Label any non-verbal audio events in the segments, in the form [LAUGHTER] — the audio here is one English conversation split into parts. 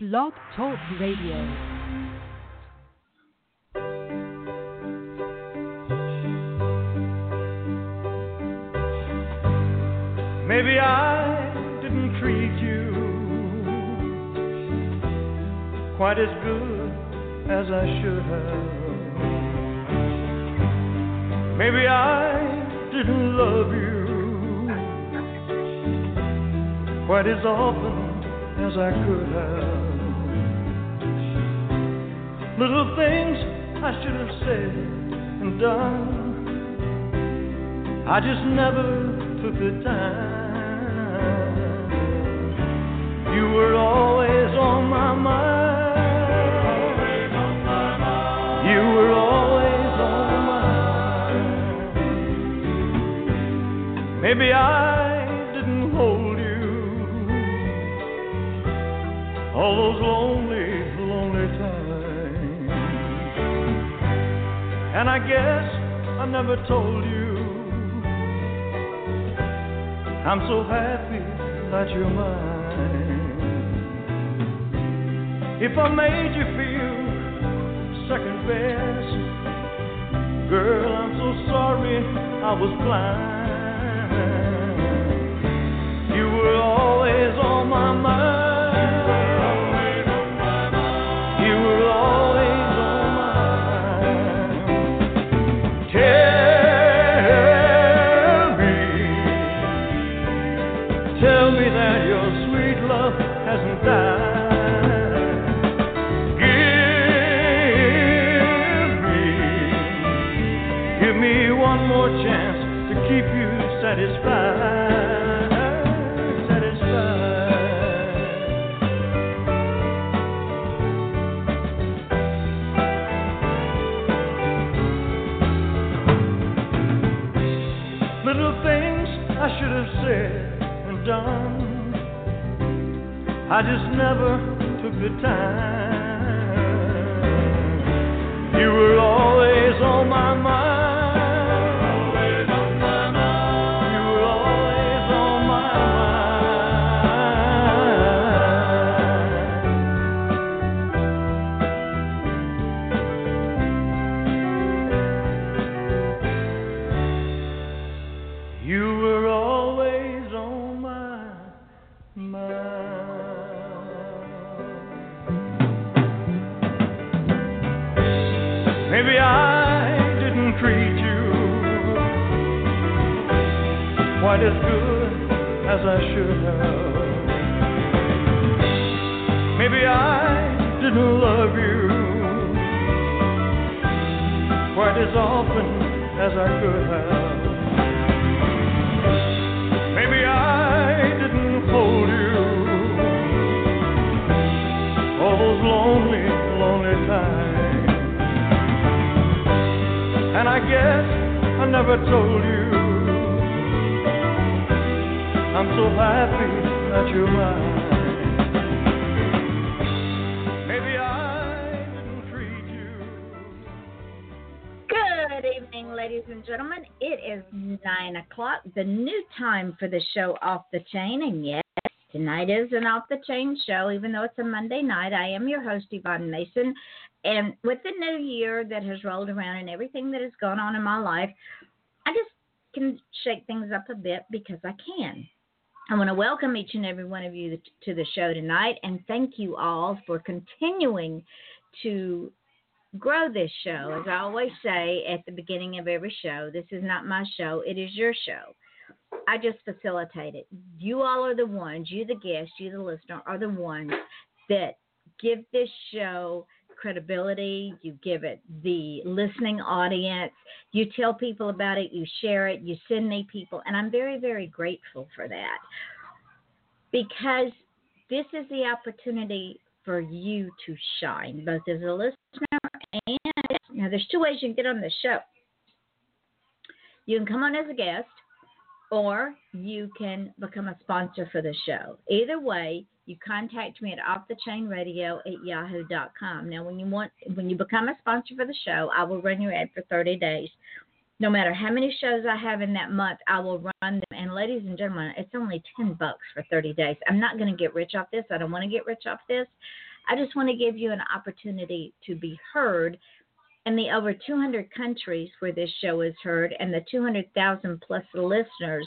Blog Talk Radio. Maybe I didn't treat you quite as good as I should have. Maybe I didn't love you quite as often as I could have. Little things I should have said and done. I just never took the time. You were always on my mind. You were always on my mind. Maybe I guess I never told you. I'm so happy that you're mine. If I made you feel second best, girl, I'm so sorry I was blind. You were always on my mind. Time for the show Off the Chain. And yes, tonight is an Off the Chain show, even though it's a Monday night. I am your host, Yvonne Mason. And with the new year that has rolled around and everything that has gone on in my life, I just can shake things up a bit because I can. I want to welcome each and every one of you to the show tonight and thank you all for continuing to grow this show. As I always say at the beginning of every show, this is not my show, it is your show. I just facilitate it. You all are the ones, you the guest, you the listener, are the ones that give this show credibility, you give it the listening audience, you tell people about it, you share it, you send me people, and I'm very, very grateful for that because this is the opportunity for you to shine, both as a listener and now there's two ways you can get on the show. You can come on as a guest, or you can become a sponsor for the show. Either way, you contact me at offthechainradio at yahoo.com. Now, when you want, when you become a sponsor for the show, I will run your ad for 30 days. no matter how many shows I have in that month, I will run them. And ladies and gentlemen, it's only 10 bucks for 30 days. I'm not going to get rich off this. I don't want to get rich off this. I just want to give you an opportunity to be heard in the over 200 countries where this show is heard and the 200,000 plus listeners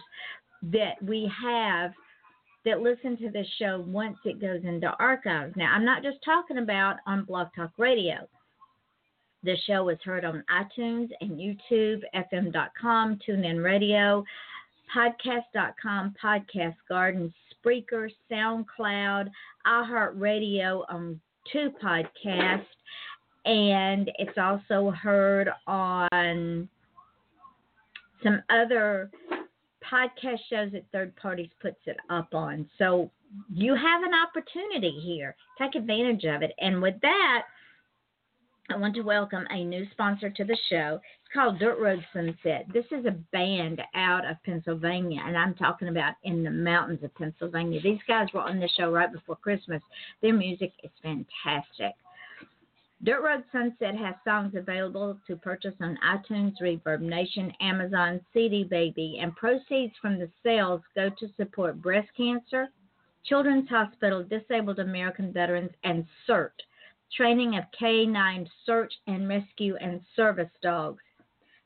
that we have that listen to this show once it goes into archives. Now, I'm not just talking about on Blog Talk Radio. The show is heard on iTunes and YouTube, FM.com, TuneIn Radio, Podcast.com, Podcast Garden, Spreaker, SoundCloud, iHeartRadio on two podcasts, and it's also heard on some other podcast shows that third parties puts it up on. So you have an opportunity here. Take advantage of it. And with that, I want to welcome a new sponsor to the show. It's called Dirt Road Sunset. This is a band out of Pennsylvania, and I'm talking about in the mountains of Pennsylvania. These guys were on the show right before Christmas. Their music is fantastic. Dirt Road Sunset has songs available to purchase on iTunes, Reverb Nation, Amazon, CD Baby, and proceeds from the sales go to support breast cancer, Children's Hospital, Disabled American Veterans, and CERT, training of K9 search and rescue and service dogs.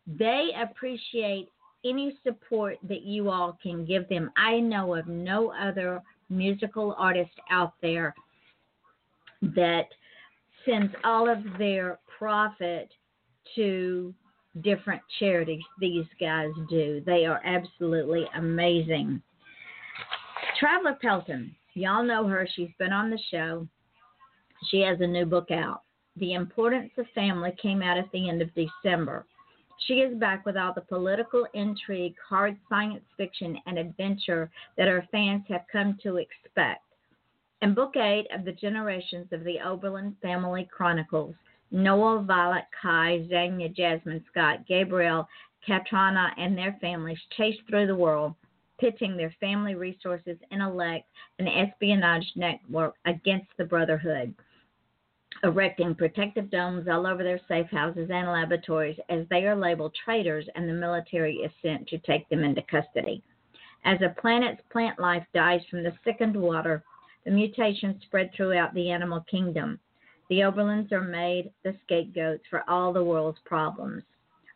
They appreciate any support that you all can give them. I know of no other musical artist out there that – sends all of their profit to different charities these guys do. They are absolutely amazing. Traveler Pelton, y'all know her. She's been on the show. She has a new book out. The Importance of Family came out at the end of December. She is back with all the political intrigue, hard science fiction, and adventure that our fans have come to expect. In Book 8 of the Generations of the Oberlin Family Chronicles, Noah, Violet, Kai, Xenia, Jasmine, Scott, Gabriel, Katrana, and their families chase through the world, pitching their family resources, intellect, and espionage network against the Brotherhood, erecting protective domes all over their safe houses and laboratories as they are labeled traitors and the military is sent to take them into custody. As a planet's plant life dies from the sickened water, the mutations spread throughout the animal kingdom. The Oberlins are made the scapegoats for all the world's problems.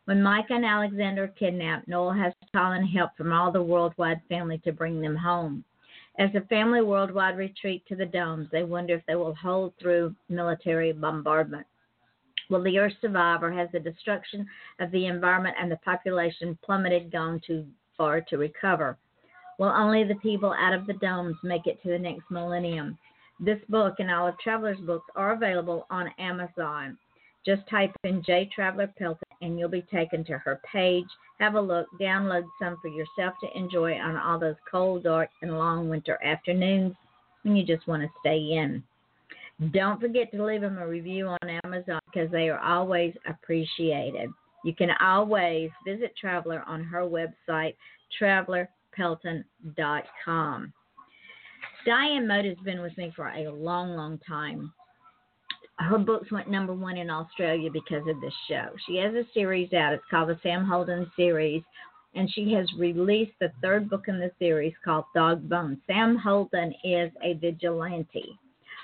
When Mike and Alexander are kidnapped, Noel has to call in help from all the worldwide family to bring them home. As the family worldwide retreat to the domes, they wonder if they will hold through military bombardment. Will the Earth survive, or has the destruction of the environment and the population plummeted gone too far to recover? Will only the people out of the domes make it to the next millennium? This book and all of Traveler's books are available on Amazon. Just type in J Traveler Pelton and you'll be taken to her page. Have a look, download some for yourself to enjoy on all those cold, dark, and long winter afternoons when you just want to stay in. Don't forget to leave them a review on Amazon because they are always appreciated. You can always visit Traveler on her website, Traveler pelton.com. Diane Mote has been with me for a long, long time. Her books went number one in Australia because of this show. She has a series out. It's called the Sam Holden series, and she has released the third book in the series called Dog Bones. Sam Holden is a vigilante.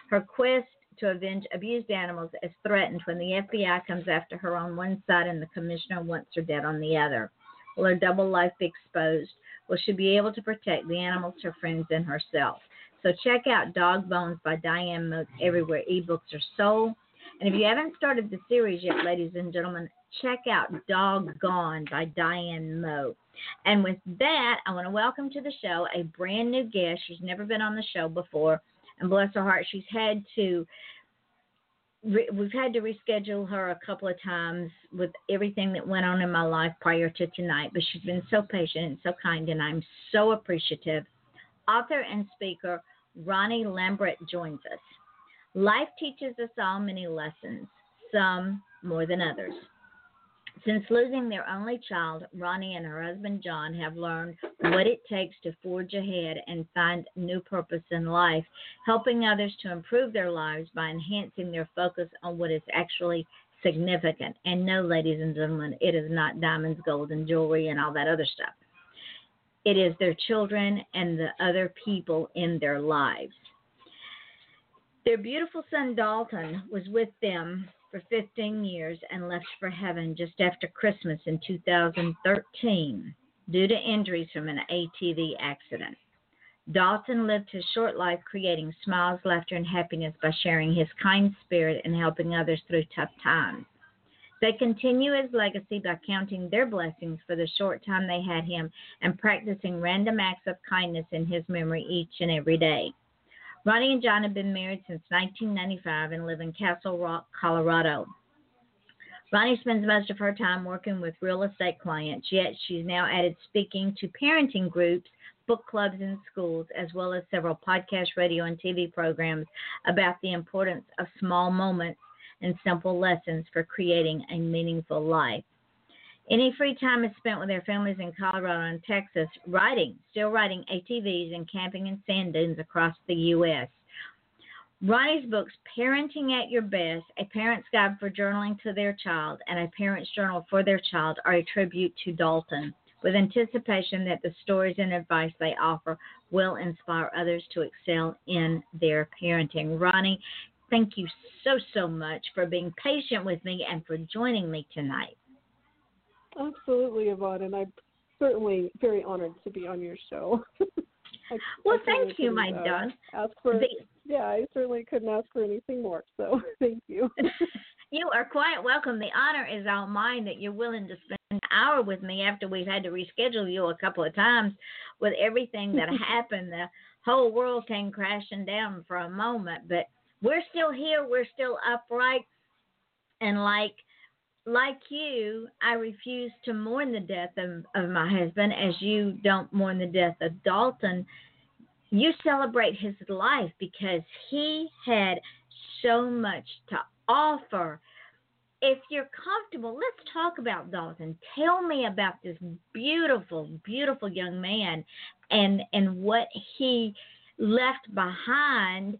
Her quest to avenge abused animals is threatened when the FBI comes after her on one side and the commissioner wants her dead on the other. Will her double life be exposed? Will she be able to protect the animals, her friends, and herself. So check out Dog Bones by Diane Mote everywhere ebooks are sold. And if you haven't started the series yet, ladies and gentlemen, check out Dog Gone by Diane Mote. And with that, I want to welcome to the show a brand new guest. She's never been on the show before. And bless her heart, she's had to we've had to reschedule her a couple of times with everything that went on in my life prior to tonight, but she's been so patient and so kind, and I'm so appreciative. Author and speaker Roni Lambrecht joins us. Life teaches us all many lessons, some more than others. Since losing their only child, Roni and her husband John have learned what it takes to forge ahead and find new purpose in life, helping others to improve their lives by enhancing their focus on what is actually significant. And no, ladies and gentlemen, it is not diamonds, gold, and jewelry and all that other stuff. It is their children and the other people in their lives. Their beautiful son Dalton was with them for 15 years and left for heaven just after Christmas in 2013 due to injuries from an ATV accident. Dalton lived his short life creating smiles, laughter, and happiness by sharing his kind spirit and helping others through tough times. They continue his legacy by counting their blessings for the short time they had him and practicing random acts of kindness in his memory each and every day. Roni and John have been married since 1995 and live in Castle Rock, Colorado. Roni spends most of her time working with real estate clients, yet she's now added speaking to parenting groups book clubs and schools, as well as several podcast, radio, and TV programs about the importance of small moments and simple lessons for creating a meaningful life. Any free time is spent with their families in Colorado and Texas, riding, still riding ATVs and camping in sand dunes across the U.S. Roni's books, Parenting at Your Best, A Parent's Guide for Journaling to Their Child, and A Parent's Journal for Their Child, are a tribute to Dalton with anticipation that the stories and advice they offer will inspire others to excel in their parenting. Roni, thank you so, so much for being patient with me and for joining me tonight. Absolutely, Yvonne, and I'm certainly very honored to be on your show. [LAUGHS] I, well, I thank you, my uh. Ask for the, yeah, I certainly couldn't ask for anything more. So [LAUGHS] thank you. [LAUGHS] you are quite welcome. The honor is all mine that you're willing to spend an hour with me after we've had to reschedule you a couple of times with everything that [LAUGHS] happened. The whole world came crashing down for a moment, but we're still here. We're still upright, and like like you, I refuse to mourn the death of, of my husband as you don't mourn the death of Dalton. You celebrate his life because he had so much to offer if you're comfortable, let's talk about Dalton. Tell me about this beautiful, beautiful young man and and what he left behind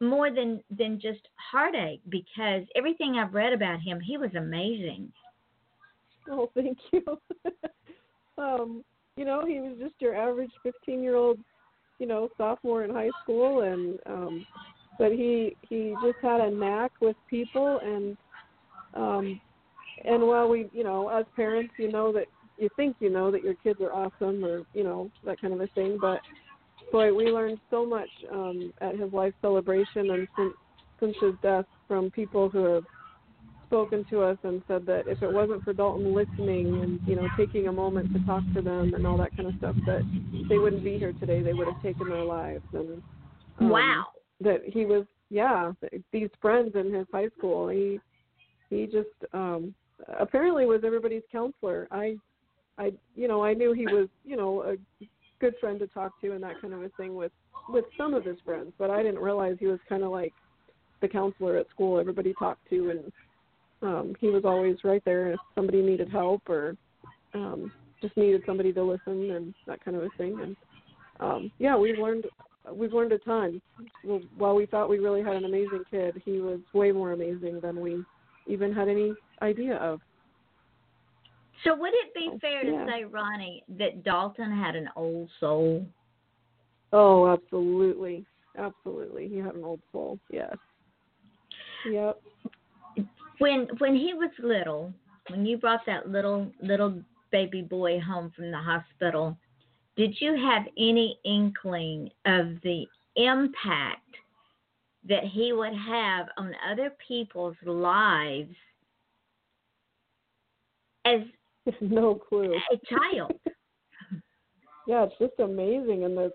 more than than just heartache because everything I've read about him, he was amazing. Oh, [LAUGHS] thank you. [LAUGHS] um, you know, he was just your average 15-year-old, you know, sophomore in high school and um but he he just had a knack with people and um, and while we, you know, as parents, you know that you think you know that your kids are awesome or you know that kind of a thing, but boy, we learned so much um, at his life celebration and since since his death from people who have spoken to us and said that if it wasn't for Dalton listening and you know taking a moment to talk to them and all that kind of stuff, that they wouldn't be here today. They would have taken their lives. And um, wow, that he was yeah these friends in his high school. He he just um apparently was everybody's counselor. I I you know, I knew he was, you know, a good friend to talk to and that kind of a thing with with some of his friends, but I didn't realize he was kind of like the counselor at school everybody talked to and um he was always right there if somebody needed help or um just needed somebody to listen and that kind of a thing and um yeah, we've learned we've learned a ton. Well, while we thought we really had an amazing kid, he was way more amazing than we even had any idea of. So would it be fair yeah. to say, Roni, that Dalton had an old soul? Oh, absolutely, absolutely. He had an old soul. Yes. Yep. When when he was little, when you brought that little little baby boy home from the hospital, did you have any inkling of the impact that he would have on other people's lives as no clue. a child? [LAUGHS] Yeah it's just amazing and the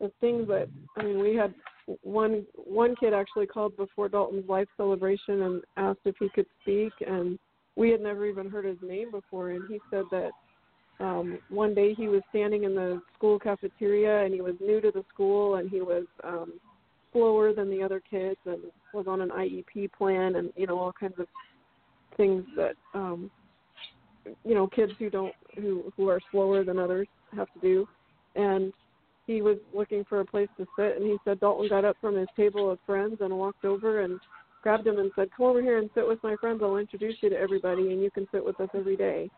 the things that i mean we had one one kid actually called before dalton's life celebration and asked if he could speak and we had never even heard his name before and he said that um one day he was standing in the school cafeteria and he was new to the school and he was um slower than the other kids and was on an IEP plan and you know all kinds of things that um you know kids who don't who who are slower than others have to do. And he was looking for a place to sit and he said Dalton got up from his table of friends and walked over and grabbed him and said come over here and sit with my friends. I'll introduce you to everybody and you can sit with us every day.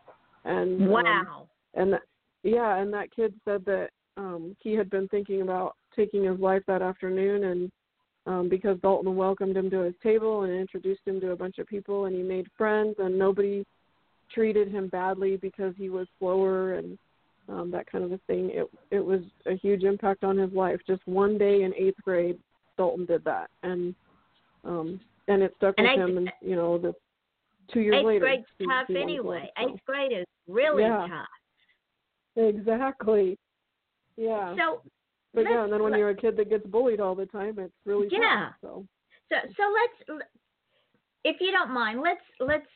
And wow. um, and that, yeah and that kid said that um he had been thinking about taking his life that afternoon and um, because Dalton welcomed him to his table and introduced him to a bunch of people, and he made friends, and nobody treated him badly because he was slower and um, that kind of a thing. It it was a huge impact on his life. Just one day in eighth grade, Dalton did that, and um, and it stuck And with eighth- him. And you know, the two years Eighth later, grade's he- tough he anyway. so. Eighth grade is really Yeah. tough. Exactly. Yeah. So but yeah, and then when you're a kid that gets bullied all the time, it's really Yeah. tough. So So so let's if you don't mind, let's let's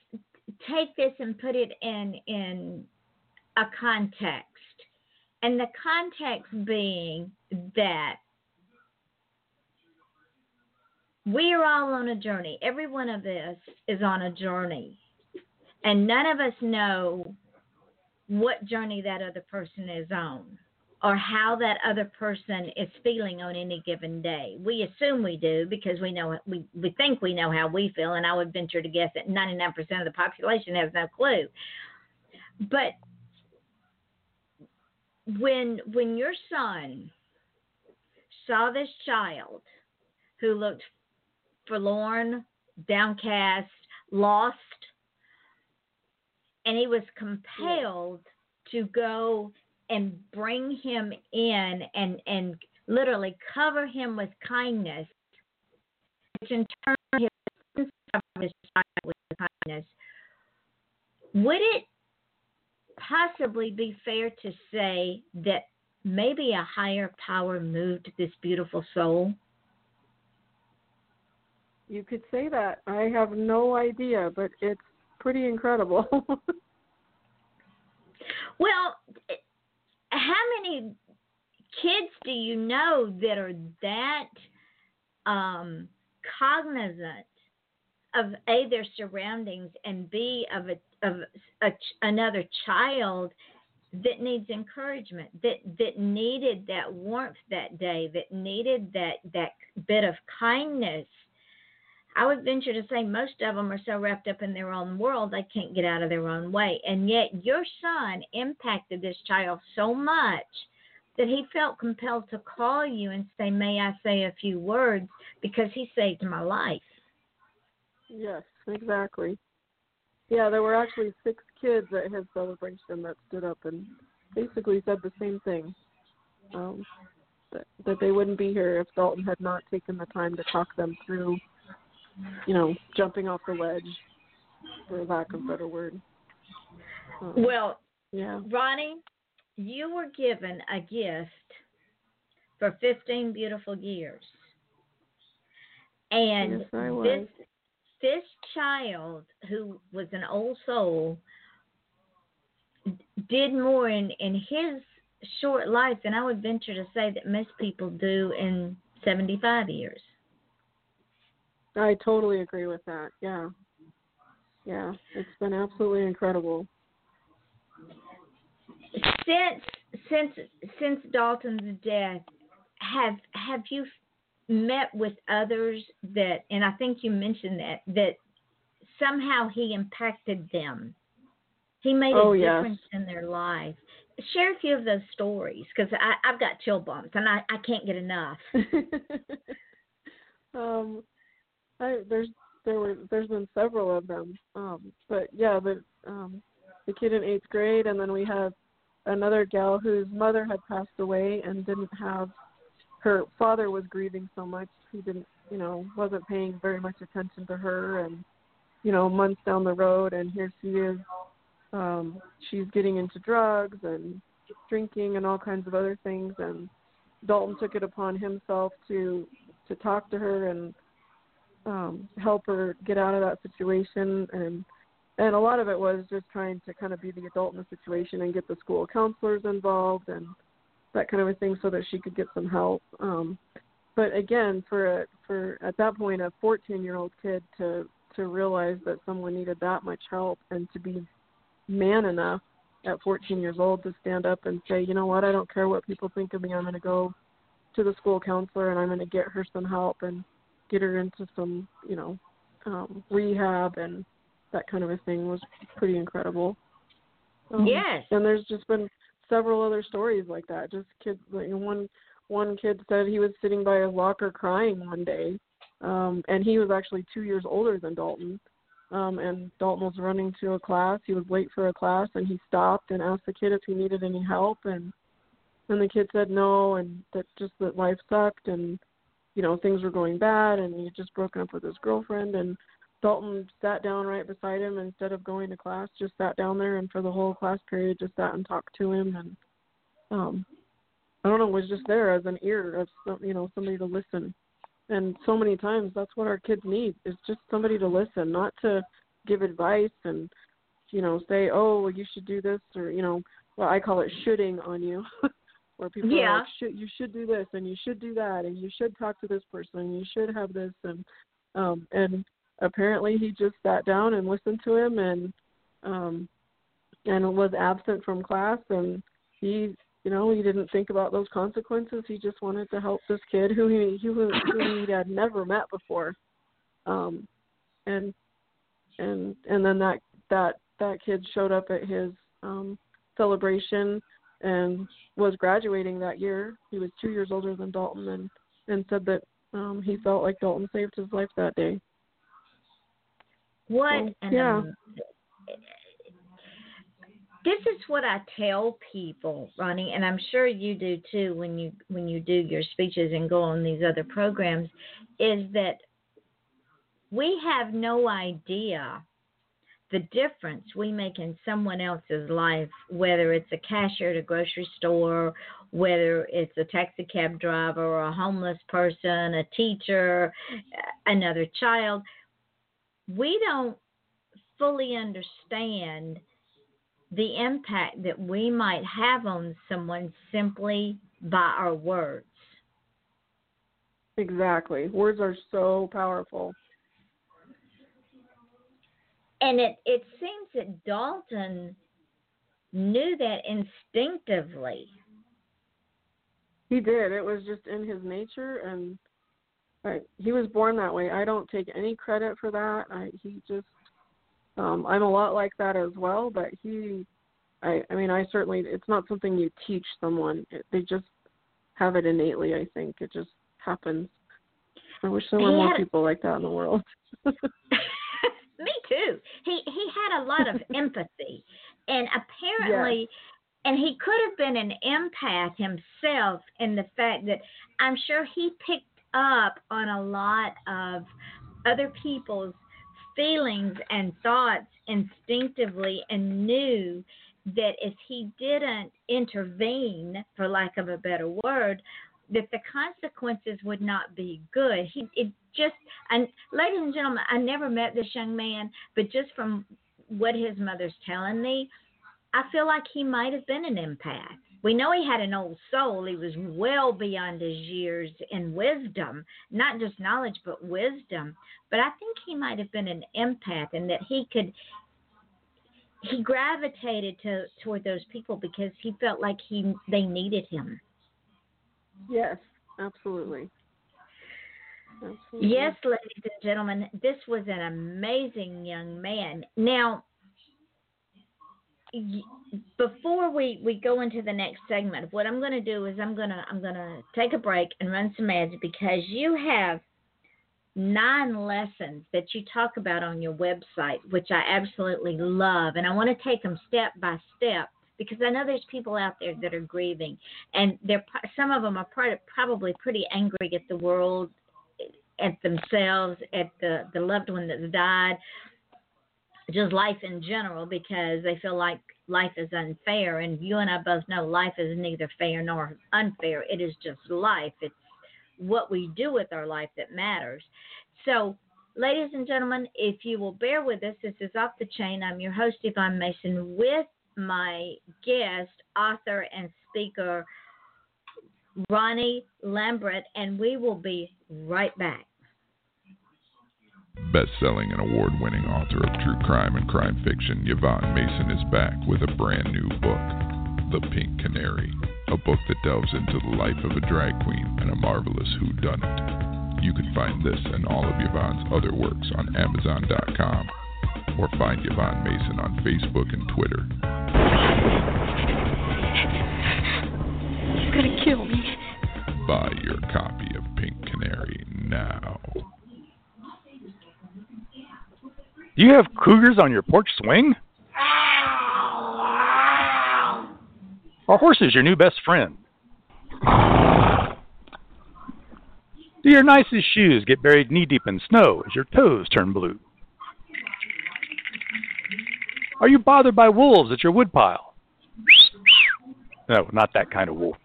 take this and put it in in a context. And the context being that we are all on a journey. Every one of us is on a journey. And none of us know what journey that other person is on or how that other person is feeling on any given day. We assume we do because we know we we think we know how we feel, and I would venture to guess that 99% of the population has no clue. But when when your son saw this child who looked forlorn, downcast, lost, and he was compelled to go and bring him in and and literally cover him with kindness, which in turn his his kindness. Would it possibly be fair to say that maybe a higher power moved this beautiful soul? you could say that. I have no idea, but it's pretty incredible. [LAUGHS] Well, how many kids do you know that are that um, cognizant of a their surroundings and b of a of a, another child that needs encouragement that that needed that warmth that day that needed that that bit of kindness I would venture to say most of them are so wrapped up in their own world they can't get out of their own way. And yet your son impacted this child so much that he felt compelled to call you and say, May I say a few words? Because he saved my life. yes, exactly. Yeah, there were actually six kids at his celebration that stood up and basically said the same thing. Um, that, that they wouldn't be here if Dalton had not taken the time to talk them through, you know, jumping off the ledge, for lack of a better word. Um, Well, yeah. Roni, you were given a gift for 15 beautiful years. And Yes, I was. this this child who was an old soul did more in in his short life than I would venture to say that most people do in 75 years. I totally agree with that. Yeah. Yeah, it's been absolutely incredible. since since since Dalton's death, have have you met with others that, and I think you mentioned that that somehow he impacted them. He made a Oh, yes. difference in their life. Share a few of those stories because I've got chill bumps and I, I can't get enough. [LAUGHS] um, I, there's there were there's been several of them. Um, but yeah, the um, the kid in eighth grade, and then we had another gal whose mother had passed away and didn't have her father was grieving so much he didn't you know wasn't paying very much attention to her. And you know months down the road and here she is um she's getting into drugs and drinking and all kinds of other things. And Dalton took it upon himself to to talk to her and um help her get out of that situation. And and a lot of it was just trying to kind of be the adult in the situation and get the school counselors involved and that kind of a thing so that she could get some help. Um but again for a for at that point a 14 year old kid to to realize that someone needed that much help and to be man enough at 14 years old to stand up and say you know what? I don't care what people think of me. I'm going to go to the school counselor and I'm going to get her some help and get her into some you know um rehab and that kind of a thing was pretty incredible. Um, Yes. and there's just been several other stories like that. Just kids, like one one kid said he was sitting by his locker crying one day, um, and he was actually two years older than Dalton. Um, and Dalton was running to a class. He was late for a class, and he stopped and asked the kid if he needed any help. And and the kid said no, and that just that life sucked, and you know things were going bad, and he had just broken up with his girlfriend. And Dalton sat down right beside him instead of going to class, just sat down there, and for the whole class period, just sat and talked to him. And um, I don't know, was just there as an ear, as some, you know somebody to listen and so many times that's what our kids need is just somebody to listen not to give advice and you know say oh well, you should do this or you know well i call it shoulding on you [LAUGHS] where people yeah. are like should you should do this and you should do that and you should talk to this person and you should have this and um and apparently he just sat down and listened to him and um and was absent from class and he you know, he didn't think about those consequences. He just wanted to help this kid who he who, who he had never met before. Um and and and then that that that kid showed up at his um celebration and was graduating that year. He was 2 years older than Dalton and and said that um he felt like Dalton saved his life that day. What an yeah. this is what I tell people, Roni, and I'm sure you do too when you when you do your speeches and go on these other programs, is that we have no idea the difference we make in someone else's life, whether it's a cashier at a grocery store, whether it's a taxi cab driver or a homeless person, a teacher, another child. We don't fully understand the impact that we might have on someone simply by our words. Exactly. Words are so powerful. And it, it seems that Dalton knew that instinctively. He did. It was just in his nature, and I, he was born that way. I don't take any credit for that. I, he just, um, I'm a lot like that as well. But he, I, I mean, I certainly. It's not something you teach someone. It, they just have it innately. I think it just happens. I wish there were more people like that in the world. [LAUGHS] Me too. He he had a lot of [LAUGHS] empathy, and apparently, and he could have been an empath himself in the fact that I'm sure he picked up on a lot of other people's feelings and thoughts instinctively and knew that if he didn't intervene, for lack of a better word, that the consequences would not be good. He it just and ladies and gentlemen, I never met this young man, but just from what his mother's telling me, I feel like he might have been an empath. We know he had an old soul. He was well beyond his years in wisdom, not just knowledge, but wisdom. But I think he might have been an empath and that he could he gravitated to toward those people because he felt like he they needed him. yes, absolutely. Absolutely. Yes, ladies and gentlemen, this was an amazing young man. Now, before we, we go into the next segment, what I'm going to do is I'm going to I'm going to take a break and run some ads because you have nine lessons that you talk about on your website, which I absolutely love, and I want to take them step by step because I know there's people out there that are grieving, and they're some of them are probably pretty angry at the world, at themselves, at the the loved one that's died, just life in general, because they feel like life is unfair. And you and I both know life is neither fair nor unfair. It is just life. It's what we do with our life that matters. So, ladies and gentlemen, if you will bear with us, this is Off the Chain. I'm your host, Yvonne Mason, with my guest, author, and speaker, Roni Lambrecht, and we will be right back. Best-selling and award-winning author of true crime and crime fiction, Yvonne Mason is back with a brand new book, The Pink Canary, a book that delves into the life of a drag queen and a marvelous whodunit. You can find this and all of Yvonne's other works on Amazon.com or find Yvonne Mason on Facebook and Twitter. You're gonna kill me. Buy your copy of Pink Canary now. Do you have cougars on your porch swing? Are horses your new best friend? [SIGHS] Do your nicest shoes get buried knee deep in snow as your toes turn blue? Are you bothered by wolves at your woodpile? No, not that kind of wolf.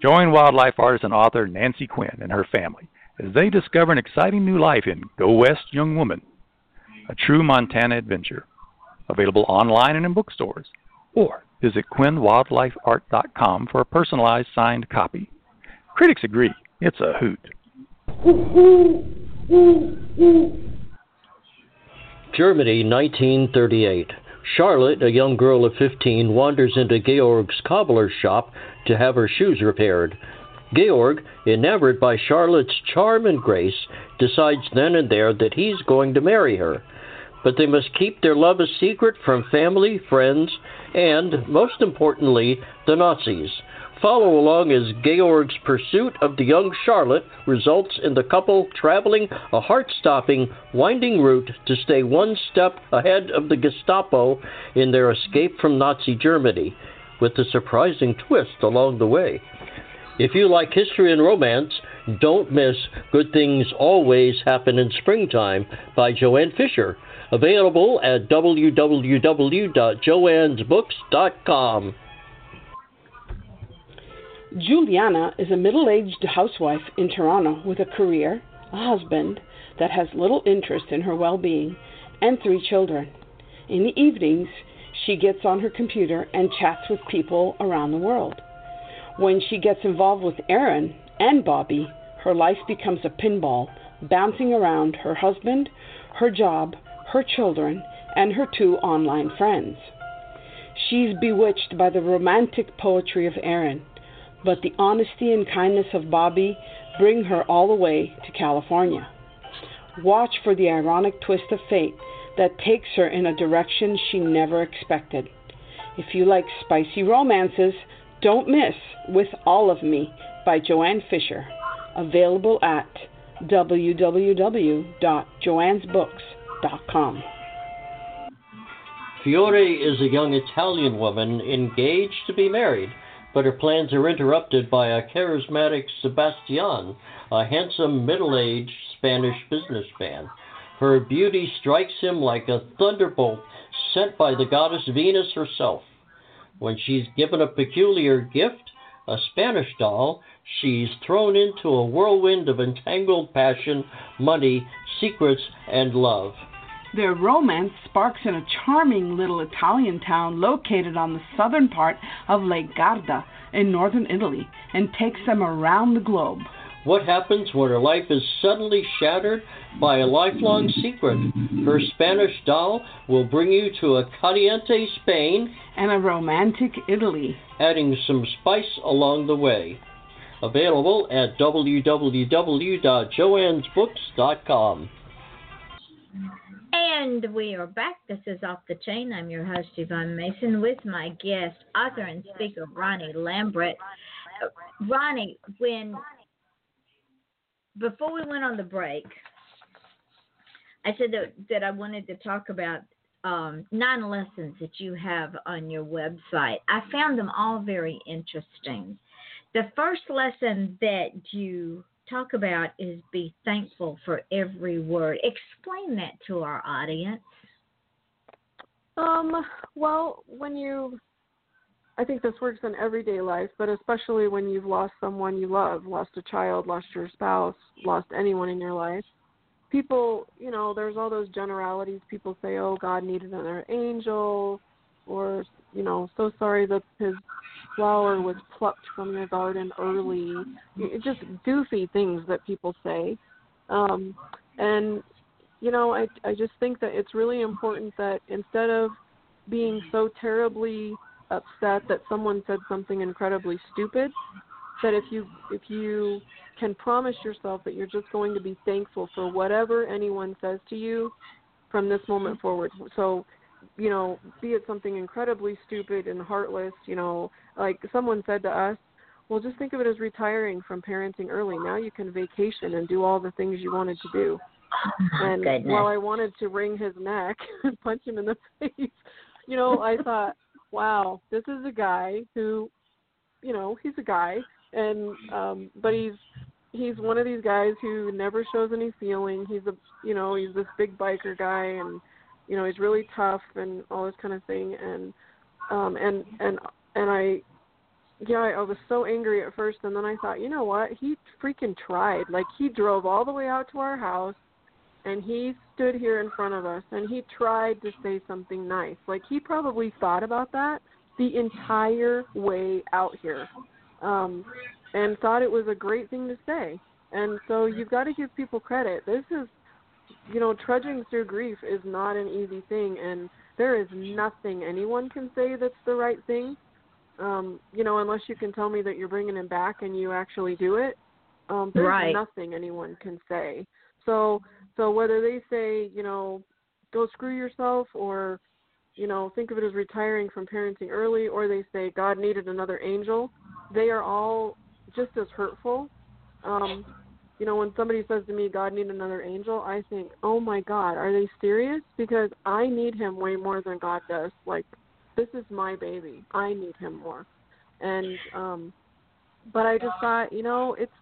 Join wildlife artist and author Nancy Quinn and her family as they discover an exciting new life in Go West Young Woman, a true Montana adventure. Available online and in bookstores. Or visit QuinnWildlifeArt.com for a personalized signed copy. Critics agree, it's a hoot. Germany, 1938. Charlotte, a young girl of 15, wanders into Georg's cobbler's shop to have her shoes repaired. Georg, enamored by Charlotte's charm and grace, decides then and there that he's going to marry her. But they must keep their love a secret from family, friends, and, most importantly, the Nazis. Follow along as Georg's pursuit of the young Charlotte results in the couple traveling a heart stopping, winding route to stay one step ahead of the Gestapo in their escape from Nazi Germany, with a surprising twist along the way. If you like history and romance, don't miss Good Things Always Happen in Springtime by Joanne Fisher. Available at www.joannesbooks.com. Juliana is a middle aged housewife in Toronto with a career, a husband that has little interest in her well being, and three children. In the evenings, she gets on her computer and chats with people around the world. When she gets involved with Aaron and Bobby, her life becomes a pinball, bouncing around her husband, her job, her children, and her two online friends. She's bewitched by the romantic poetry of Aaron but the honesty and kindness of Bobby bring her all the way to California. Watch for the ironic twist of fate that takes her in a direction she never expected. If you like spicy romances, don't miss With All of Me by Joanne Fisher, available at www.joannesbooks.com. Fiore is a young Italian woman engaged to be married but her plans are interrupted by a charismatic Sebastian, a handsome middle aged Spanish businessman. Her beauty strikes him like a thunderbolt sent by the goddess Venus herself. When she's given a peculiar gift, a Spanish doll, she's thrown into a whirlwind of entangled passion, money, secrets, and love. Their romance sparks in a charming little Italian town located on the southern part of Lake Garda in northern Italy and takes them around the globe. What happens when her life is suddenly shattered by a lifelong secret? Her Spanish doll will bring you to a caliente Spain and a romantic Italy, adding some spice along the way. Available at www.joannesbooks.com. And we are back. This is Off the Chain. I'm your host, Yvonne Mason, with my guest, author and speaker, Roni Lambrecht. Uh, Roni, when before we went on the break, I said that, that I wanted to talk about um, nine lessons that you have on your website. I found them all very interesting. The first lesson that you talk about is be thankful for every word. Explain that to our audience. Um, well, when you I think this works in everyday life, but especially when you've lost someone you love, lost a child, lost your spouse, lost anyone in your life. People, you know, there's all those generalities. People say, "Oh, God needed another angel," or, you know, so sorry that his flower was plucked from your garden early. It's just goofy things that people say. Um, and you know, I I just think that it's really important that instead of being so terribly upset that someone said something incredibly stupid, that if you if you can promise yourself that you're just going to be thankful for whatever anyone says to you from this moment forward. So you know, be it something incredibly stupid and heartless, you know, like someone said to us, well, just think of it as retiring from parenting early. Now you can vacation and do all the things you wanted to do. [LAUGHS] And goodness. while I wanted to wring his neck [LAUGHS] and punch him in the [LAUGHS] face, you know, I thought, wow, this is a guy who, you know, he's a guy, and um, but he's he's one of these guys who never shows any feeling. He's a, you know, he's this big biker guy, and you know, he's really tough and all this kind of thing, and um, and and and I yeah, I, I was so angry at first, and then I thought, you know what? He freaking tried. Like he drove all the way out to our house, and he stood here in front of us, and he tried to say something nice. Like he probably thought about that the entire way out here, um, and thought it was a great thing to say. And so you've got to give people credit. This is, you know, trudging through grief is not an easy thing, and there is nothing anyone can say that's the right thing um, you know, unless you can tell me that you're bringing him back and you actually do it, um, there's Right. nothing anyone can say. So, so whether they say, you know, go screw yourself, or, you know, think of it as retiring from parenting early, or they say God needed another angel, they are all just as hurtful. Um, you know, when somebody says to me, God needed another angel, I think, oh my God, are they serious? Because I need him way more than God does. Like, this is my baby. I need him more. And um but I just thought, you know, it's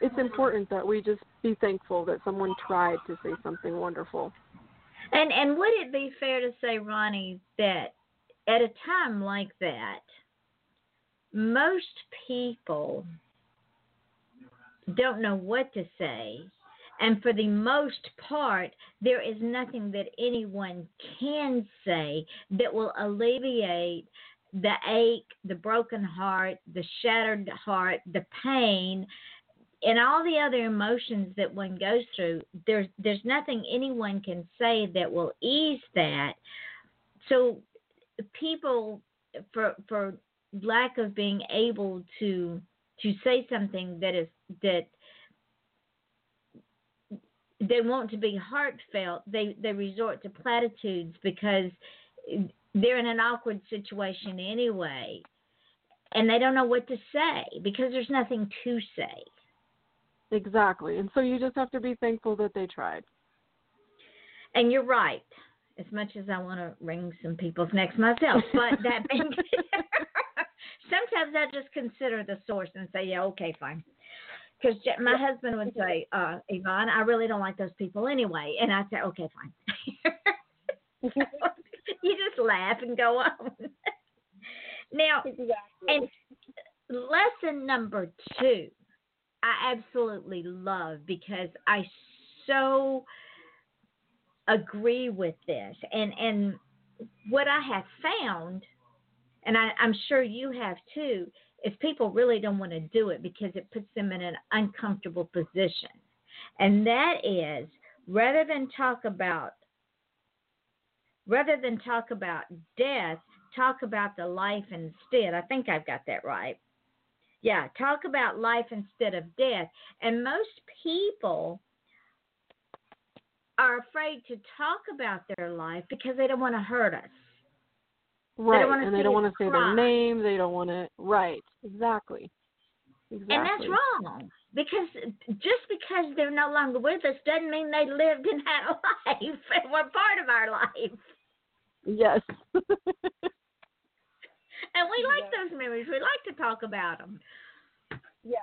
it's important that we just be thankful that someone tried to say something wonderful. And and would it be fair to say, Roni, that at a time like that, most people don't know what to say. And for the most part, there is nothing that anyone can say that will alleviate the ache, the broken heart, the shattered heart, the pain, and all the other emotions that one goes through. There's there's nothing anyone can say that will ease that. So people for for lack of being able to to say something that is that they want to be heartfelt they they resort to platitudes because they're in an awkward situation anyway and they don't know what to say because there's nothing to say Exactly. And so you just have to be thankful that they tried. and you're right as much as i want to wring some people's necks myself but that [LAUGHS] being [LAUGHS] sometimes i just consider the source and say yeah okay fine because my husband would say, uh, Yvonne, I really don't like those people anyway. And I'd say, okay, fine. [LAUGHS] you just laugh and go on. now, and lesson number two, I absolutely love because I so agree with this. And, and what I have found, and I, I'm sure you have too, is people really don't want to do it because it puts them in an uncomfortable position. And that is rather than talk about rather than talk about death, talk about the life instead. I think I've got that right. Yeah, talk about life instead of death. And most people are afraid to talk about their life because they don't want to hurt us. Right. wanna and they don't want to say cry. their name, they don't want to Right. Exactly. Exactly. And that's wrong because just because they're no longer with us doesn't mean they lived and had a [LAUGHS] life and were part of our life. Yes. [LAUGHS] And we like those memories. We like to talk about them. Yeah.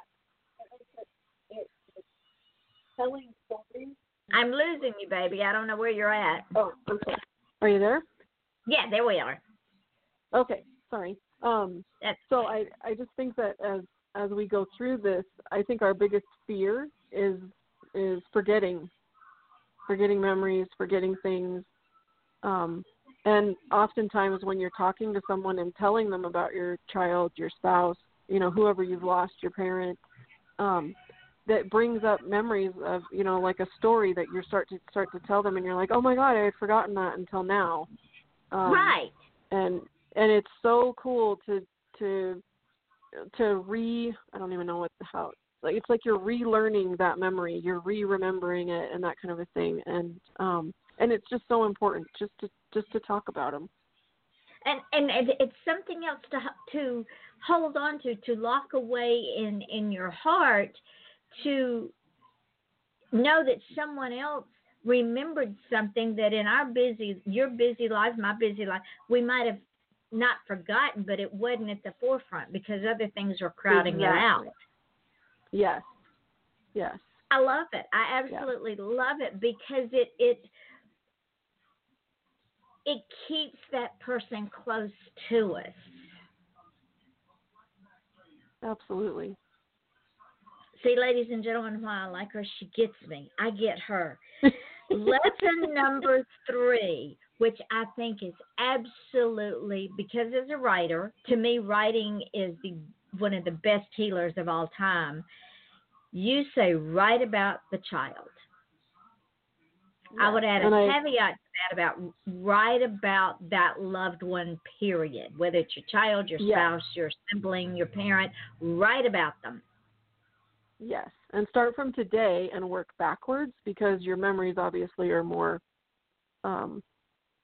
Telling stories. I'm losing you, baby. I don't know where you're at. Oh, I'm. Are you there? Yeah, there we are. Okay, sorry. Um, That's so I I just think that as as we go through this, I think our biggest fear is is forgetting, forgetting memories, forgetting things, um, and oftentimes when you're talking to someone and telling them about your child, your spouse, you know, whoever you've lost, your parent, um, that brings up memories of you know like a story that you start to start to tell them, and you're like, oh my god, I had forgotten that until now. Um, right. and and it's so cool to to to re I don't even know what how like it's like you're relearning that memory, you're re-remembering it and that kind of a thing, and um and it's just so important just to just to talk about them. and and it, it's something else to to hold on to to lock away in in your heart to know that someone else remembered something that in our busy your busy life my busy life we might have not forgotten but it wasn't at the forefront because other things were crowding Exactly. it out Yes. Yes. I love it. I absolutely love it because it it it keeps that person close to us. Absolutely. See, ladies and gentlemen, why I like her, she gets me. I get her. [LAUGHS] Lesson number three, which I think is absolutely because as a writer, to me, writing is the one of the best healers of all time. You say write about the child. I would add a And I- caveat to that about write about that loved one, period. Whether it's your child, your Yes. spouse, your sibling, your parent, write about them. Yes, and start from today and work backwards because your memories obviously are more um,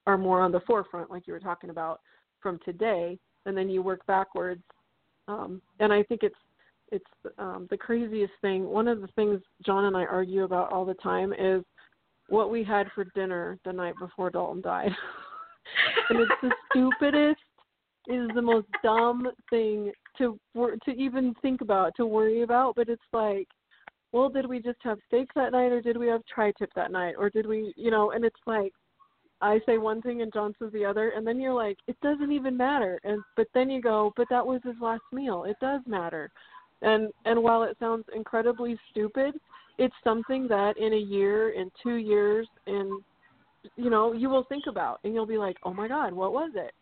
are more on the forefront, like you were talking about from today, and then you work backwards. Um, and I think it's it's um, the craziest thing. One of the things John and I argue about all the time is what we had for dinner the night before Dalton died, [LAUGHS] and it's the stupidest is the most dumb thing to to even think about to worry about. But it's like well did we just have steak that night or did we have tri-tip that night or did we you know? And it's like i say one thing and john says the other and then you're like it doesn't even matter. And but then you go but that was his last meal. It does matter. And and while it sounds incredibly stupid it's something that in a year in two years in you know you will think about and you'll be like oh my god what was it?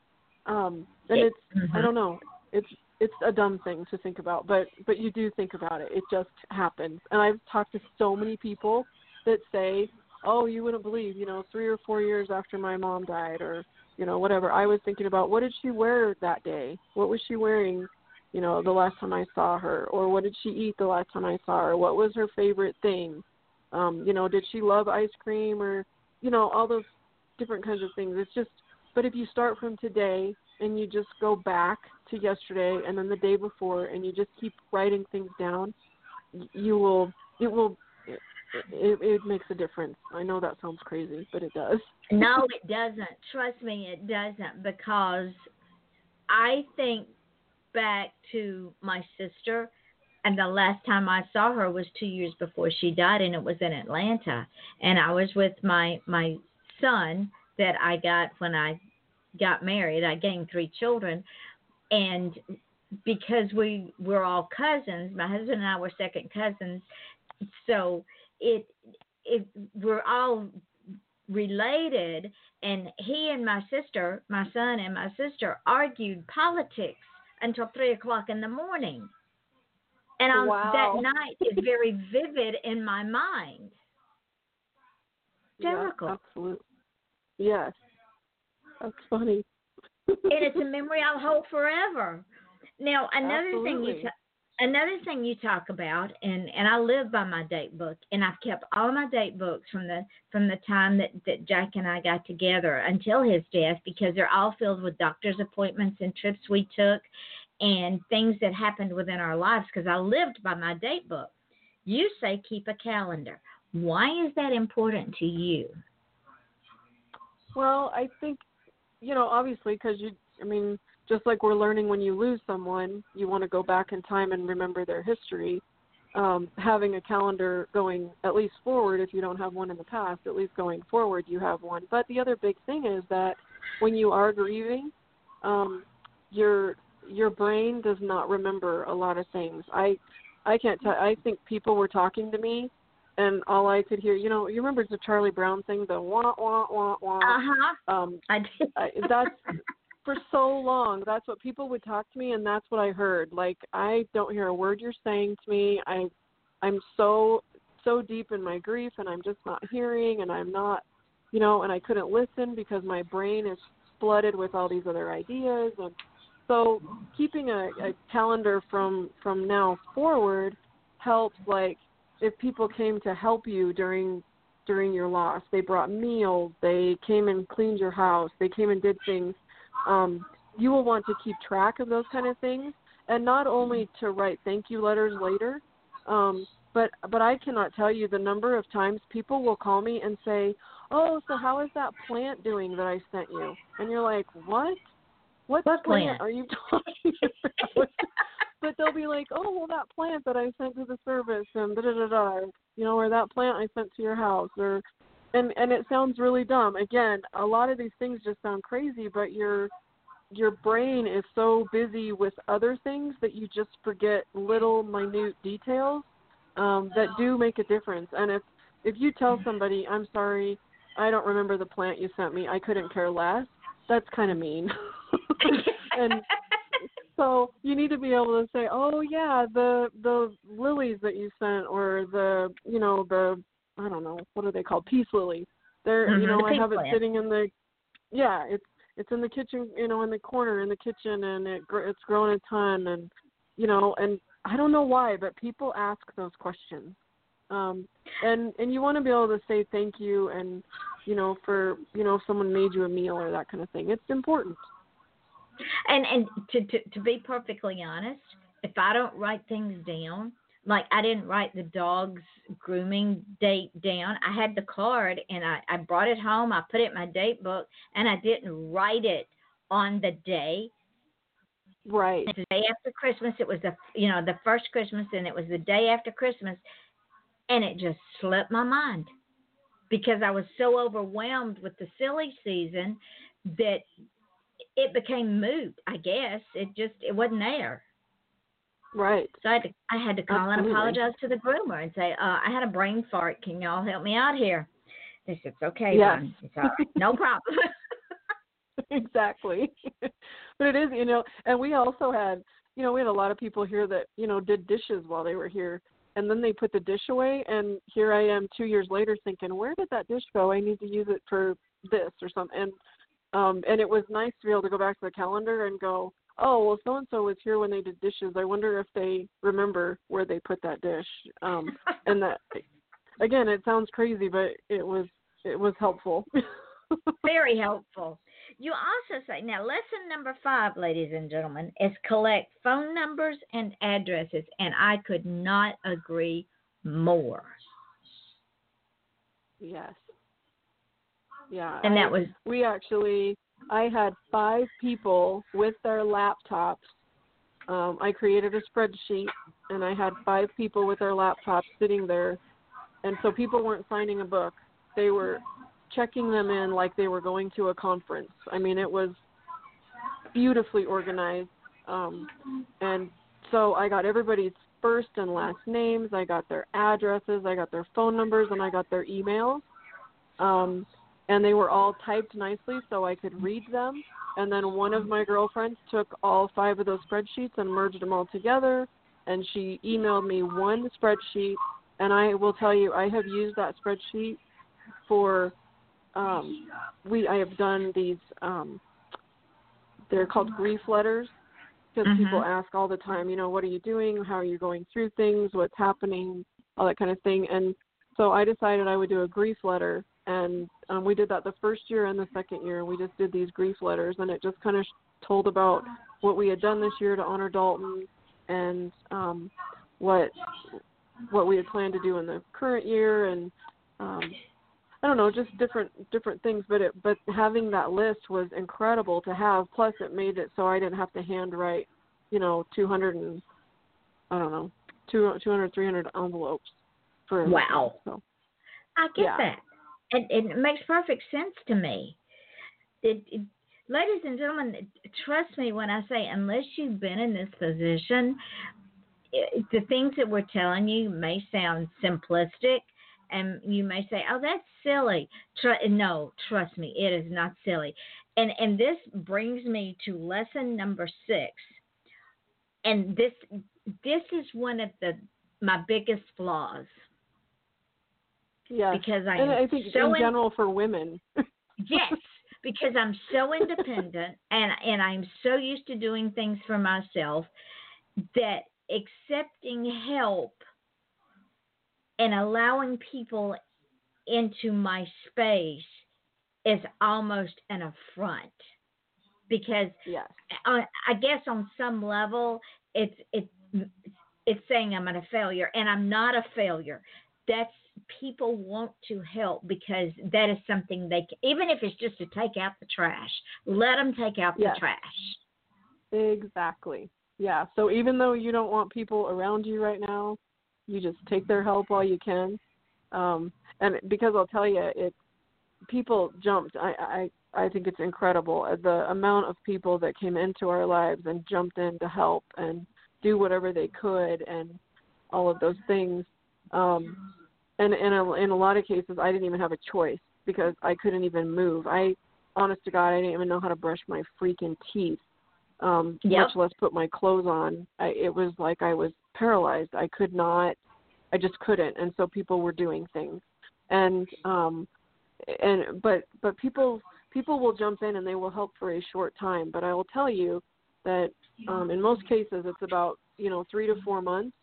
Um and it's Mhm. i don't know. It's it's a dumb thing to think about but but you do think about it. It just happens. And i've talked to so many people that say oh you wouldn't believe you know three or four years after my mom died or you know whatever. I was thinking about what did she wear that day? What was she wearing you know the last time i saw her or what did she eat the last time i saw her? What was her favorite thing? Um you know did she love ice cream or you know all those different kinds of things. It's just but if you start from today and you just go back to yesterday and then the day before and you just keep writing things down you will it will it, it, it makes a difference. I know that sounds crazy but it does. No, it doesn't. Trust me, it doesn't because I think back to my sister, and the last time I saw her was two years before she died, and it was in Atlanta. And I was with my my son that I got when I got married. I gained three children, and because we were all cousins, my husband and I were second cousins, so it it we're all related and he and my sister my son and my sister argued politics until three o'clock in the morning and Wow. that night is very vivid in my mind [LAUGHS] Hysterical. Yeah, absolutely yes that's funny [LAUGHS] and it's a memory I'll hold forever. Now, another thing you Absolutely. Another thing you talk about, and and I live by my date book, and I've kept all my date books from the from the time that that Jack and I got together until his death, because they're all filled with doctor's appointments and trips we took, and things that happened within our lives. Because I lived by my date book. You say keep a calendar. Why is that important to you? Well, I think, you know, obviously, because you, I mean, just like we're learning when you lose someone, you want to go back in time and remember their history. Um, having a calendar going at least forward, if you don't have one in the past, at least going forward, you have one. But the other big thing is that when you are grieving, um, your your brain does not remember a lot of things. I I can't tell. I think people were talking to me, and all I could hear, you know, you remember the Charlie Brown thing, the wah wah wah wah. Uh huh. Um, I did. I, that's [LAUGHS] for so long. That's what people would talk to me, and that's what I heard. Like I don't hear a word you're saying to me. I, I'm so so deep in my grief, and I'm just not hearing, and I'm not, you know, and I couldn't listen because my brain is flooded with all these other ideas, and so keeping a, a calendar from from now forward helps. Like if people came to help you during during your loss. They brought meals. They came and cleaned your house. They came and did things um, you will want to keep track of those kind of things, and not only to write thank you letters later, um, but but I cannot tell you the number of times people will call me and say, "Oh, so how is that plant doing that I sent you?" And you're like, "What? What, What plant plant? are you [LAUGHS] talking about?" but they'll be like, "Oh, well, that plant that I sent to the service, and da da da da, you know, or that plant I sent to your house, or." And and it sounds really dumb. Again, a lot of these things just sound crazy, but your your brain is so busy with other things that you just forget little minute details um, that do make a difference. And if if you tell somebody, "I'm sorry, I don't remember the plant you sent me. I couldn't care less," that's kind of mean. [LAUGHS] and so you need to be able to say, "Oh yeah, the the lilies that you sent, or the you know the I don't know what are they called, peace lilies. They're you Mhm, know the I have it sitting in the yeah it's it's in the kitchen you know in the corner in the kitchen and it gr- it's grown a ton and you know and I don't know why but people ask those questions. Um and and you want to be able to say thank you and you know for you know if someone made you a meal or that kind of thing. It's important. And and to, to to be perfectly honest, if I don't write things down, like I didn't write the dog's grooming date down, I had the card and I I brought it home. I put it in my date book, and I didn't write it on the day. right The day after Christmas, it was the you know the first Christmas, and it was the day after Christmas, and it just slipped my mind because I was so overwhelmed with the silly season that it became moot. I guess it just it wasn't there. Right So I had to I had to call and apologize to the groomer and say, uh, I had a brain fart. Can y'all help me out here? They said, It's okay, Yes. Ron. It's all right. No problem. [LAUGHS] exactly. [LAUGHS] but it is, you know, and we also had, you know, we had a lot of people here that, you know, did dishes while they were here. And then they put the dish away and here I am 2 years later thinking, where did that dish go? I need to use it for this or something. And um and it was nice to be able to go back to the calendar and go, "Oh, well so and so was here when they did dishes. I wonder if they remember where they put that dish." Um [LAUGHS] and that again, it sounds crazy, but it was it was helpful. [LAUGHS] Very helpful. You also say now lesson number five, ladies and gentlemen, is collect phone numbers and addresses, and I could not agree more. Yes. Yeah. And I- that was we actually I had five people with their laptops. Um, I created a spreadsheet and I had five people with their laptops sitting there and so people weren't signing a book. They were checking them in like they were going to a conference. I mean it was beautifully organized. Um, and so I got everybody's first and last names, I got their addresses, I got their phone numbers, and I got their emails. Um, and they were all typed nicely so I could read them. And then one of my girlfriends took all five of those spreadsheets and merged them all together. And she emailed me one spreadsheet. And I will tell you, I have used that spreadsheet for. Um, we I have done these. Um, they're called grief letters because Mhm. people ask all the time. You know, what are you doing? How are you going through things? What's happening? All that kind of thing. And so I decided I would do a grief letter, and um, we did that the first year and the second year. We just did these grief letters, and it just kind of told about what we had done this year to honor Dalton, and um, what what we had planned to do in the current year, and um, I don't know, just different different things. But it but having that list was incredible to have. Plus, it made it so I didn't have to handwrite, you know, 200 and I don't know, 200, 200 300 envelopes for. Wow. So I get Yeah. that. And and it makes perfect sense to me. It, it, ladies and gentlemen, trust me when I say, unless you've been in this position, it, the things that we're telling you may sound simplistic, and you may say, "Oh, that's silly." Tr- no, trust me, it is not silly. And and this brings me to lesson number six. And this this is one of the my biggest flaws yeah, because I and I think so in in- general for women. [LAUGHS] yes because i'm so independent and and i'm so used to doing things for myself that accepting help and allowing people into my space is almost an affront because Yes. uh, I guess on some level it's it's it's saying I'm a failure and I'm not a failure. That's people want to help because that is something they can, even if it's just to take out the trash. Let them take out Yes. the trash. Exactly. Yeah. So even though you don't want people around you right now, you just take their help while you can. Um, and because I'll tell you, it people jumped. I I I think it's incredible uh, the amount of people that came into our lives and jumped in to help and do whatever they could and all of those things. Um, and in a, in a lot of cases, I didn't even have a choice because I couldn't even move. I, honest to God, I didn't even know how to brush my freaking teeth um Yep. much less put my clothes on. I, it was like i was paralyzed. I could not i just couldn't. And so people were doing things. And um and but but people people will jump in and they will help for a short time. But i will tell you that um in most cases it's about you know 3 to 4 months.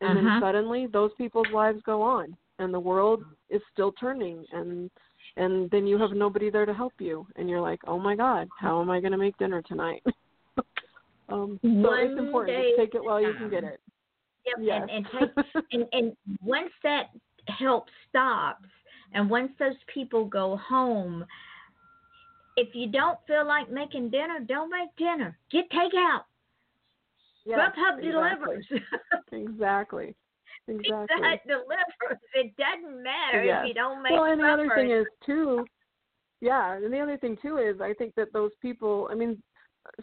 And Uh-huh. then suddenly those people's lives go on and the world is still turning and and then you have nobody there to help you and you're like oh my god how am i going to make dinner tonight [LAUGHS] um so One it's important day to take it while you can get it Yep, yes and, and take [LAUGHS] and, and once that help stops and once those people go home, if you don't feel like making dinner, don't make dinner. Get takeout. yes, Grubhub exactly. delivers. exactly [LAUGHS] exactly Hut delivers. It doesn't matter Yes. if you don't make well and the other thing is too yeah and the other thing too is i think that those people i mean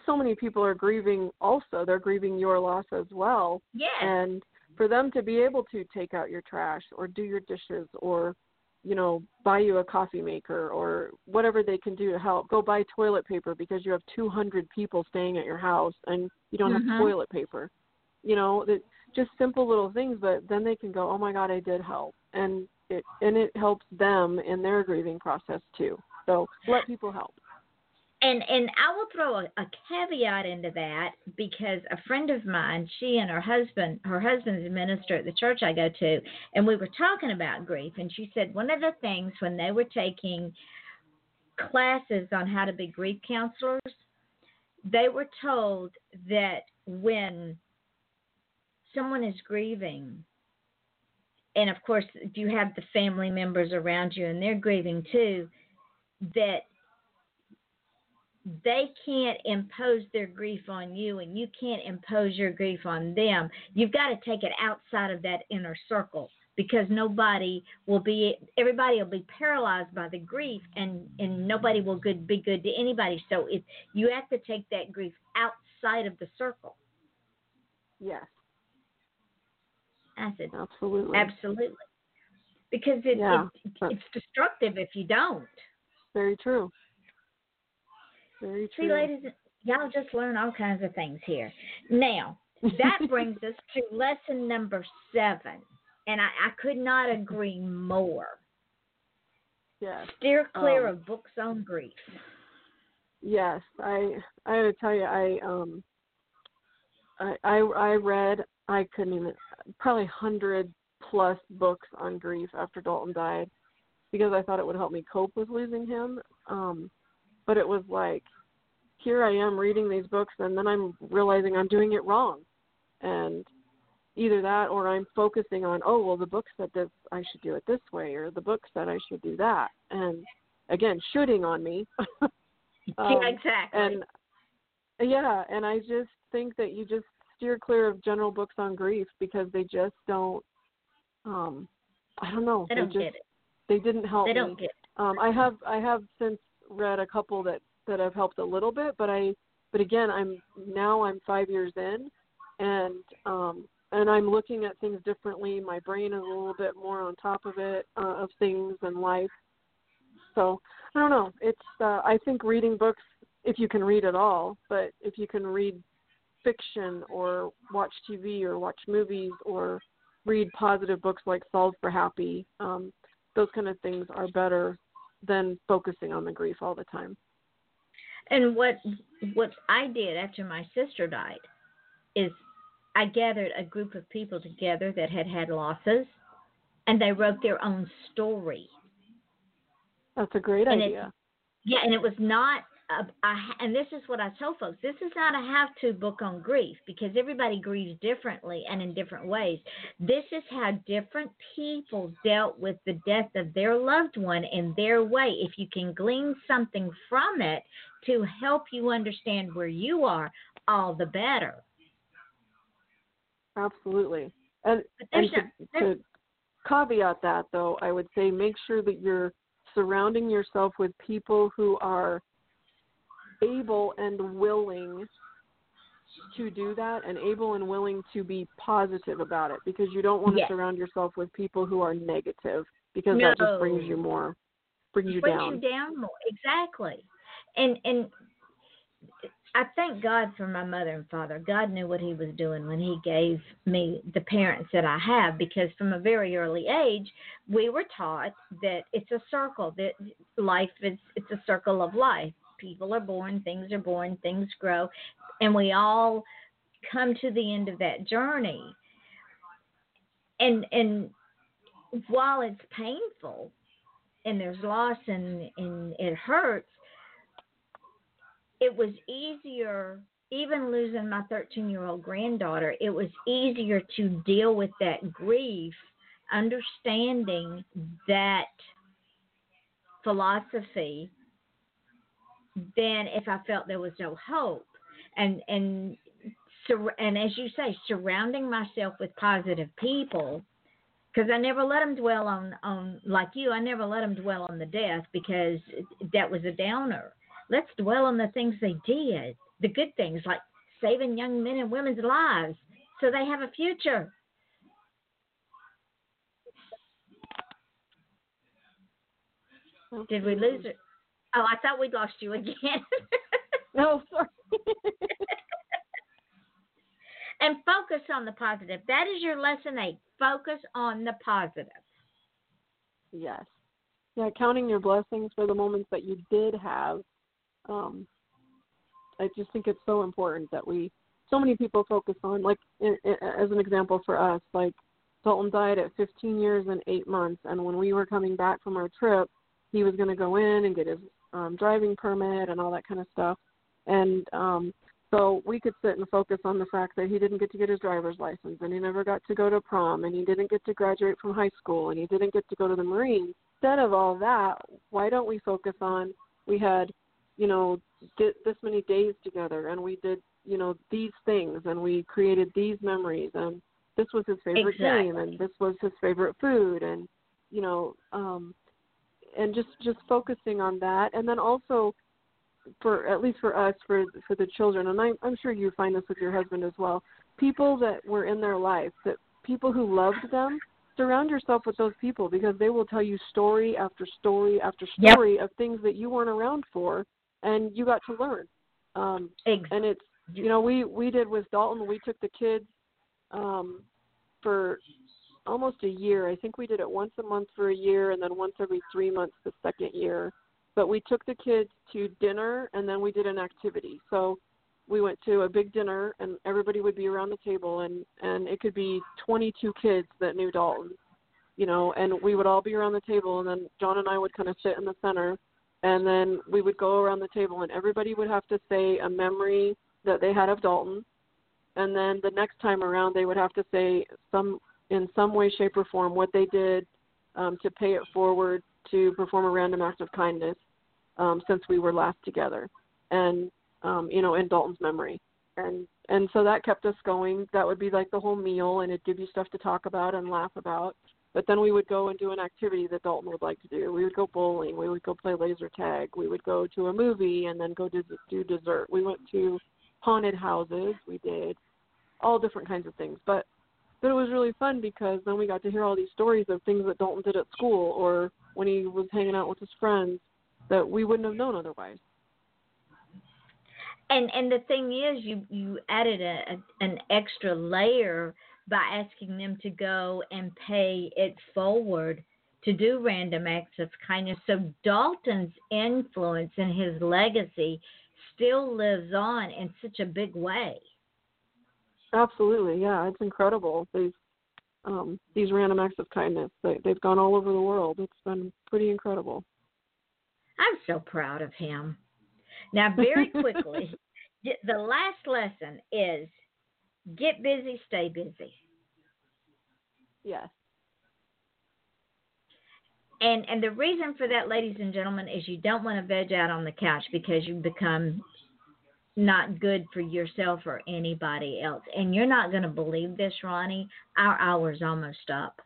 so many people are grieving also they're grieving your loss as well yes. and for them to be able to take out your trash or do your dishes or you know buy you a coffee maker or whatever they can do to help go buy toilet paper because you have 200 people staying at your house and you don't Mhm. have toilet paper you know that just simple little things but then they can go oh my god i did help. And it and it helps them in their grieving process too. So let people help. And and I will throw a, a caveat into that because a friend of mine, she and her husband, her husband's a minister at the church I go to, and we were talking about grief, and she said one of the things when they were taking classes on how to be grief counselors, they were told that when someone is grieving, and of course if you have the family members around you and they're grieving too, that they can't impose their grief on you and you can't impose your grief on them. You've got to take it outside of that inner circle because nobody will be everybody will be paralyzed by the grief and and nobody will good be good to anybody. So if you have to take that grief outside of the circle. yes Said absolutely absolutely. Because it, Yeah, it it's destructive if you don't. very true very true See, ladies, y'all just learn all kinds of things here. Now, that [LAUGHS] brings us to lesson number seven. And I, I could not agree more. yes Steer clear Um, of books on grief. Yes, I I gotta tell you, I um, I I, I read I couldn't even probably hundred plus books on grief after Dalton died because I thought it would help me cope with losing him. Um, but it was like here I am reading these books and then I'm realizing I'm doing it wrong, and either that or I'm focusing on oh well the book said this I should do it this way or the book said I should do that and again shooting on me. [LAUGHS] Um, yeah, exactly. and yeah, and I just think that you just steer clear of general books on grief because they just don't. Um, I don't know. they don't just get it. they didn't help They me. don't get it. Um, I have I have since read a couple that that have helped a little bit, but I but again I'm now I'm five years in, and um, and I'm looking at things differently. My brain is a little bit more on top of it uh, of things and life. So I don't know. It's uh, I think reading books if you can read at all, but if you can read fiction or watch TV or watch movies or read positive books like Solve for Happy, um, those kind of things are better than focusing on the grief all the time. And what what I did after my sister died is I gathered a group of people together that had had losses, and they wrote their own story. That's a great And it- idea. Yeah, and it was not uh, I, and this is what I tell folks this is not a have to book on grief because everybody grieves differently and in different ways. This is how different people dealt with the death of their loved one in their way. If you can glean something from it to help you understand where you are, all the better. Absolutely. And, and to, to caveat that, though, I would say make sure that you're surrounding yourself with people who are able and willing to do that and able and willing to be positive about it because you don't want yes. to surround yourself with people who are negative because no. that just brings you more brings you brings down. you down more exactly and and I thank God for my mother and father. God knew what He was doing when He gave me the parents that I have, because from a very early age, we were taught that it's a circle. That life is it's a circle of life. People are born, things are born, things grow, and we all come to the end of that journey. And and while it's painful, and there's loss and and it hurts it was easier even losing my 13 year old granddaughter it was easier to deal with that grief understanding that philosophy than if i felt there was no hope and and and as you say surrounding myself with positive people because I never let them dwell on on like you. I never let them dwell on the death because that was a downer. Let's dwell on the things they did, the good things like saving young men and women's lives so they have a future. Did we lose it? Oh, I thought we'd lost you again. [LAUGHS] no, sorry. [LAUGHS] and focus on the positive. That is your lesson eight. Focus on the positive. Yes. Yeah, counting your blessings for the moments that you did have um, I just think it's so important that we, so many people focus on, like, in, in, as an example for us, like, Dalton died at 15 years and eight months, and when we were coming back from our trip, he was going to go in and get his um, driving permit and all that kind of stuff. And um, so we could sit and focus on the fact that he didn't get to get his driver's license, and he never got to go to prom, and he didn't get to graduate from high school, and he didn't get to go to the Marines. Instead of all that, why don't we focus on we had you know did this many days together and we did you know these things and we created these memories and this was his favorite exactly. game and this was his favorite food and you know um and just just focusing on that and then also for at least for us for for the children and I'm I'm sure you find this with your husband as well people that were in their life that people who loved them surround yourself with those people because they will tell you story after story after story yep. of things that you weren't around for and you got to learn. Um, exactly. And it's you know we we did with Dalton. We took the kids um, for almost a year. I think we did it once a month for a year, and then once every three months the second year. But we took the kids to dinner, and then we did an activity. So we went to a big dinner, and everybody would be around the table, and and it could be 22 kids that knew Dalton, you know, and we would all be around the table, and then John and I would kind of sit in the center and then we would go around the table and everybody would have to say a memory that they had of Dalton and then the next time around they would have to say some in some way shape or form what they did um, to pay it forward to perform a random act of kindness um, since we were last together and um, you know in Dalton's memory and and so that kept us going that would be like the whole meal and it'd give you stuff to talk about and laugh about but then we would go and do an activity that Dalton would like to do. We would go bowling. We would go play laser tag. We would go to a movie and then go do dessert. We went to haunted houses. We did all different kinds of things. But but it was really fun because then we got to hear all these stories of things that Dalton did at school or when he was hanging out with his friends that we wouldn't have known otherwise. And and the thing is, you you added a, a an extra layer by asking them to go and pay it forward to do random acts of kindness. So Dalton's influence and his legacy still lives on in such a big way. Absolutely, yeah, it's incredible. These um, these random acts of kindness they, they've gone all over the world. It's been pretty incredible. I'm so proud of him. Now, very [LAUGHS] quickly, the last lesson is get busy, stay busy. Yes. And and the reason for that, ladies and gentlemen, is you don't want to veg out on the couch because you become not good for yourself or anybody else. And you're not going to believe this, Roni. Our hour's almost up.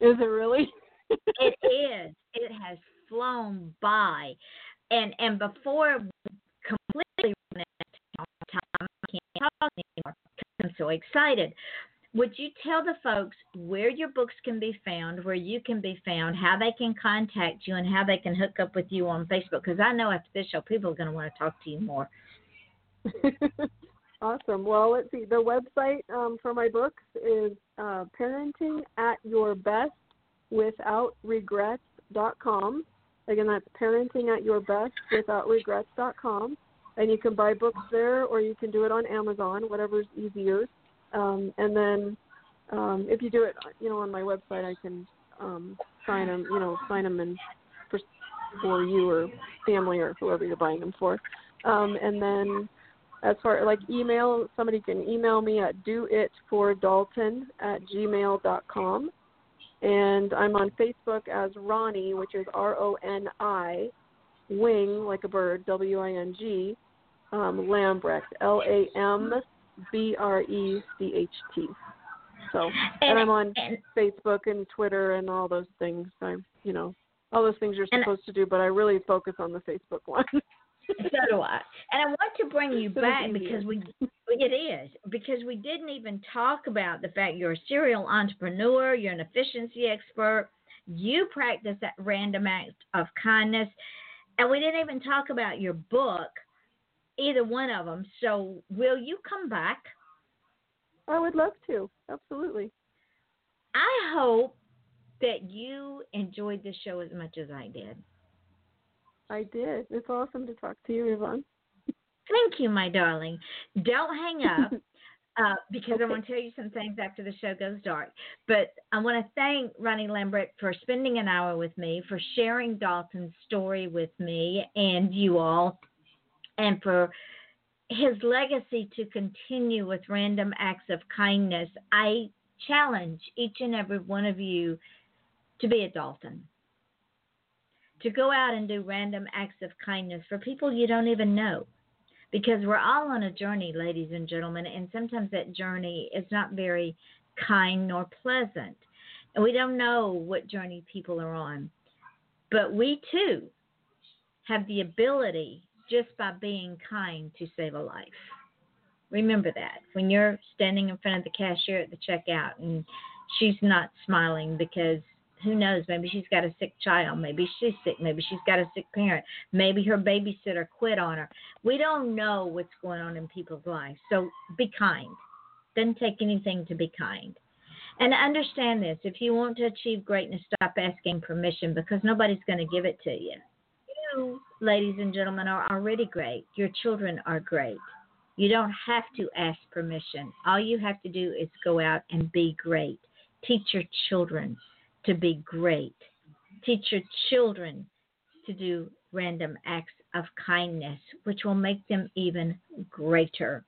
Is it really? it [LAUGHS] is. It has flown by, and and before completely run out of time, I can't talk anymore. I'm so excited. Would you tell the folks where your books can be found, where you can be found, how they can contact you, and how they can hook up with you on Facebook? Because I know after this show, people are going to want to talk to you more. [LAUGHS] awesome. Well, let's see. The website um, for my books is uh, parenting at your best without regrets.com. Again, that's parenting at your best without regrets.com. And you can buy books there or you can do it on Amazon, whatever's easier. Um, and then um, if you do it, you know, on my website, I can um, sign them, you know, sign them in for, for you or family or whoever you're buying them for. Um, and then as far like email, somebody can email me at doitfordalton at gmail.com. And I'm on Facebook as Roni, which is R O N I, wing, like a bird, W I N G, um, Lambrecht, L A M B R E C H T. So, and, and I'm on and, Facebook and Twitter and all those things. I'm, you know, all those things you're supposed to do, but I really focus on the Facebook one. [LAUGHS] so do I. And I want to bring you [LAUGHS] back because we [LAUGHS] it is because we didn't even talk about the fact you're a serial entrepreneur, you're an efficiency expert, you practice that random act of kindness, and we didn't even talk about your book either one of them. So, will you come back? I would love to. Absolutely. I hope that you enjoyed the show as much as I did. I did. It's awesome to talk to you, Yvonne. Thank you, my darling. Don't hang up. [LAUGHS] Uh, because okay. I want to tell you some things after the show goes dark. But I want to thank Roni Lambert for spending an hour with me, for sharing Dalton's story with me and you all and for his legacy to continue with random acts of kindness. I challenge each and every one of you to be a Dalton. To go out and do random acts of kindness for people you don't even know. Because we're all on a journey, ladies and gentlemen, and sometimes that journey is not very kind nor pleasant. And we don't know what journey people are on. But we too have the ability just by being kind to save a life. Remember that when you're standing in front of the cashier at the checkout and she's not smiling because who knows, maybe she's got a sick child, maybe she's sick, maybe she's got a sick parent, maybe her babysitter quit on her. We don't know what's going on in people's lives. So be kind. Doesn't take anything to be kind. And understand this if you want to achieve greatness, stop asking permission because nobody's going to give it to you you, ladies and gentlemen, are already great. Your children are great. You don't have to ask permission. All you have to do is go out and be great. Teach your children to be great. Teach your children to do random acts of kindness, which will make them even greater.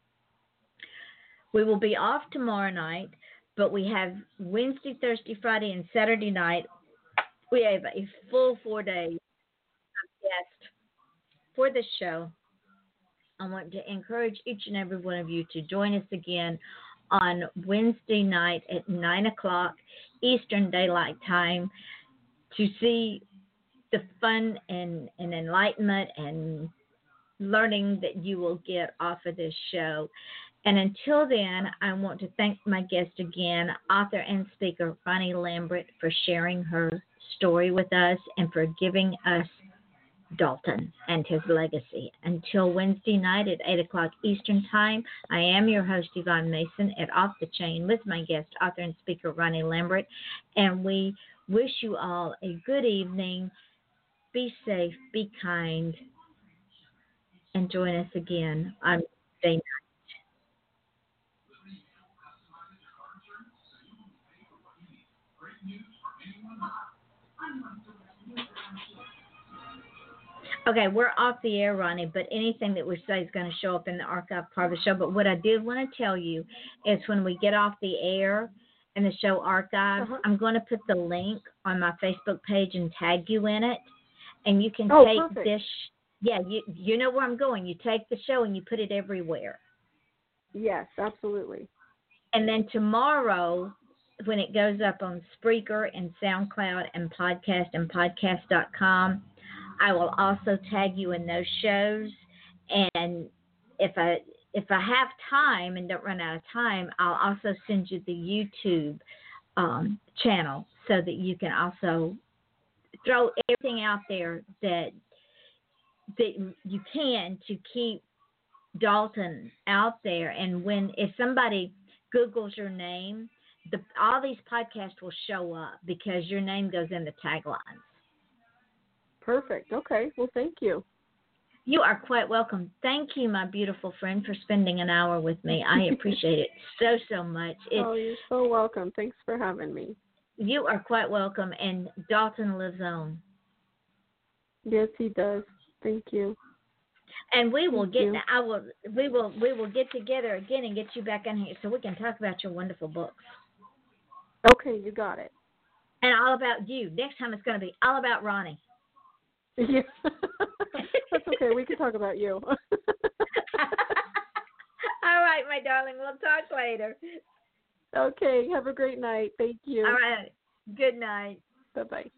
We will be off tomorrow night, but we have Wednesday, Thursday, Friday, and Saturday night. We have a full four days for the show, I want to encourage each and every one of you to join us again on Wednesday night at 9 o'clock Eastern Daylight Time to see the fun and, and enlightenment and learning that you will get off of this show. And until then, I want to thank my guest again, author and speaker Roni Lambert, for sharing her story with us and for giving us Dalton and his legacy. Until Wednesday night at 8 o'clock Eastern Time, I am your host, Yvonne Mason, at Off the Chain with my guest, author and speaker Roni Lambert. And we wish you all a good evening. Be safe, be kind, and join us again on Wednesday night. Okay, we're off the air, Roni, but anything that we say is going to show up in the archive part of the show. But what I did want to tell you is when we get off the air and the show archives, Uh-huh. I'm going to put the link on my Facebook page and tag you in it. And you can Oh, take perfect. this. Yeah, you you know where I'm going. You take the show and you put it everywhere. Yes, absolutely. And then tomorrow, when it goes up on Spreaker and SoundCloud and podcast and podcast.com, I will also tag you in those shows. And if I if I have time and don't run out of time, I'll also send you the YouTube um, channel so that you can also throw everything out there that that you can to keep Dalton out there. And when if somebody Googles your name, the all these podcasts will show up because your name goes in the taglines. Perfect. Okay. Well, thank you. You are quite welcome. Thank you, my beautiful friend, for spending an hour with me. I [LAUGHS] appreciate it so so much. It, oh, you're so welcome. Thanks for having me. You are quite welcome, and Dalton lives on. Yes, he does. Thank you. And we will Thank get. you. I will. We will. We will get together again and get you back on here so we can talk about your wonderful books Okay, you got it. and all about you. Next time it's going to be all about Roni. Yeah. [LAUGHS] That's okay. We can talk about you. [LAUGHS] all right, my darling. We'll talk later. okay. Have a great night. Thank you. All right. Good night. Bye bye.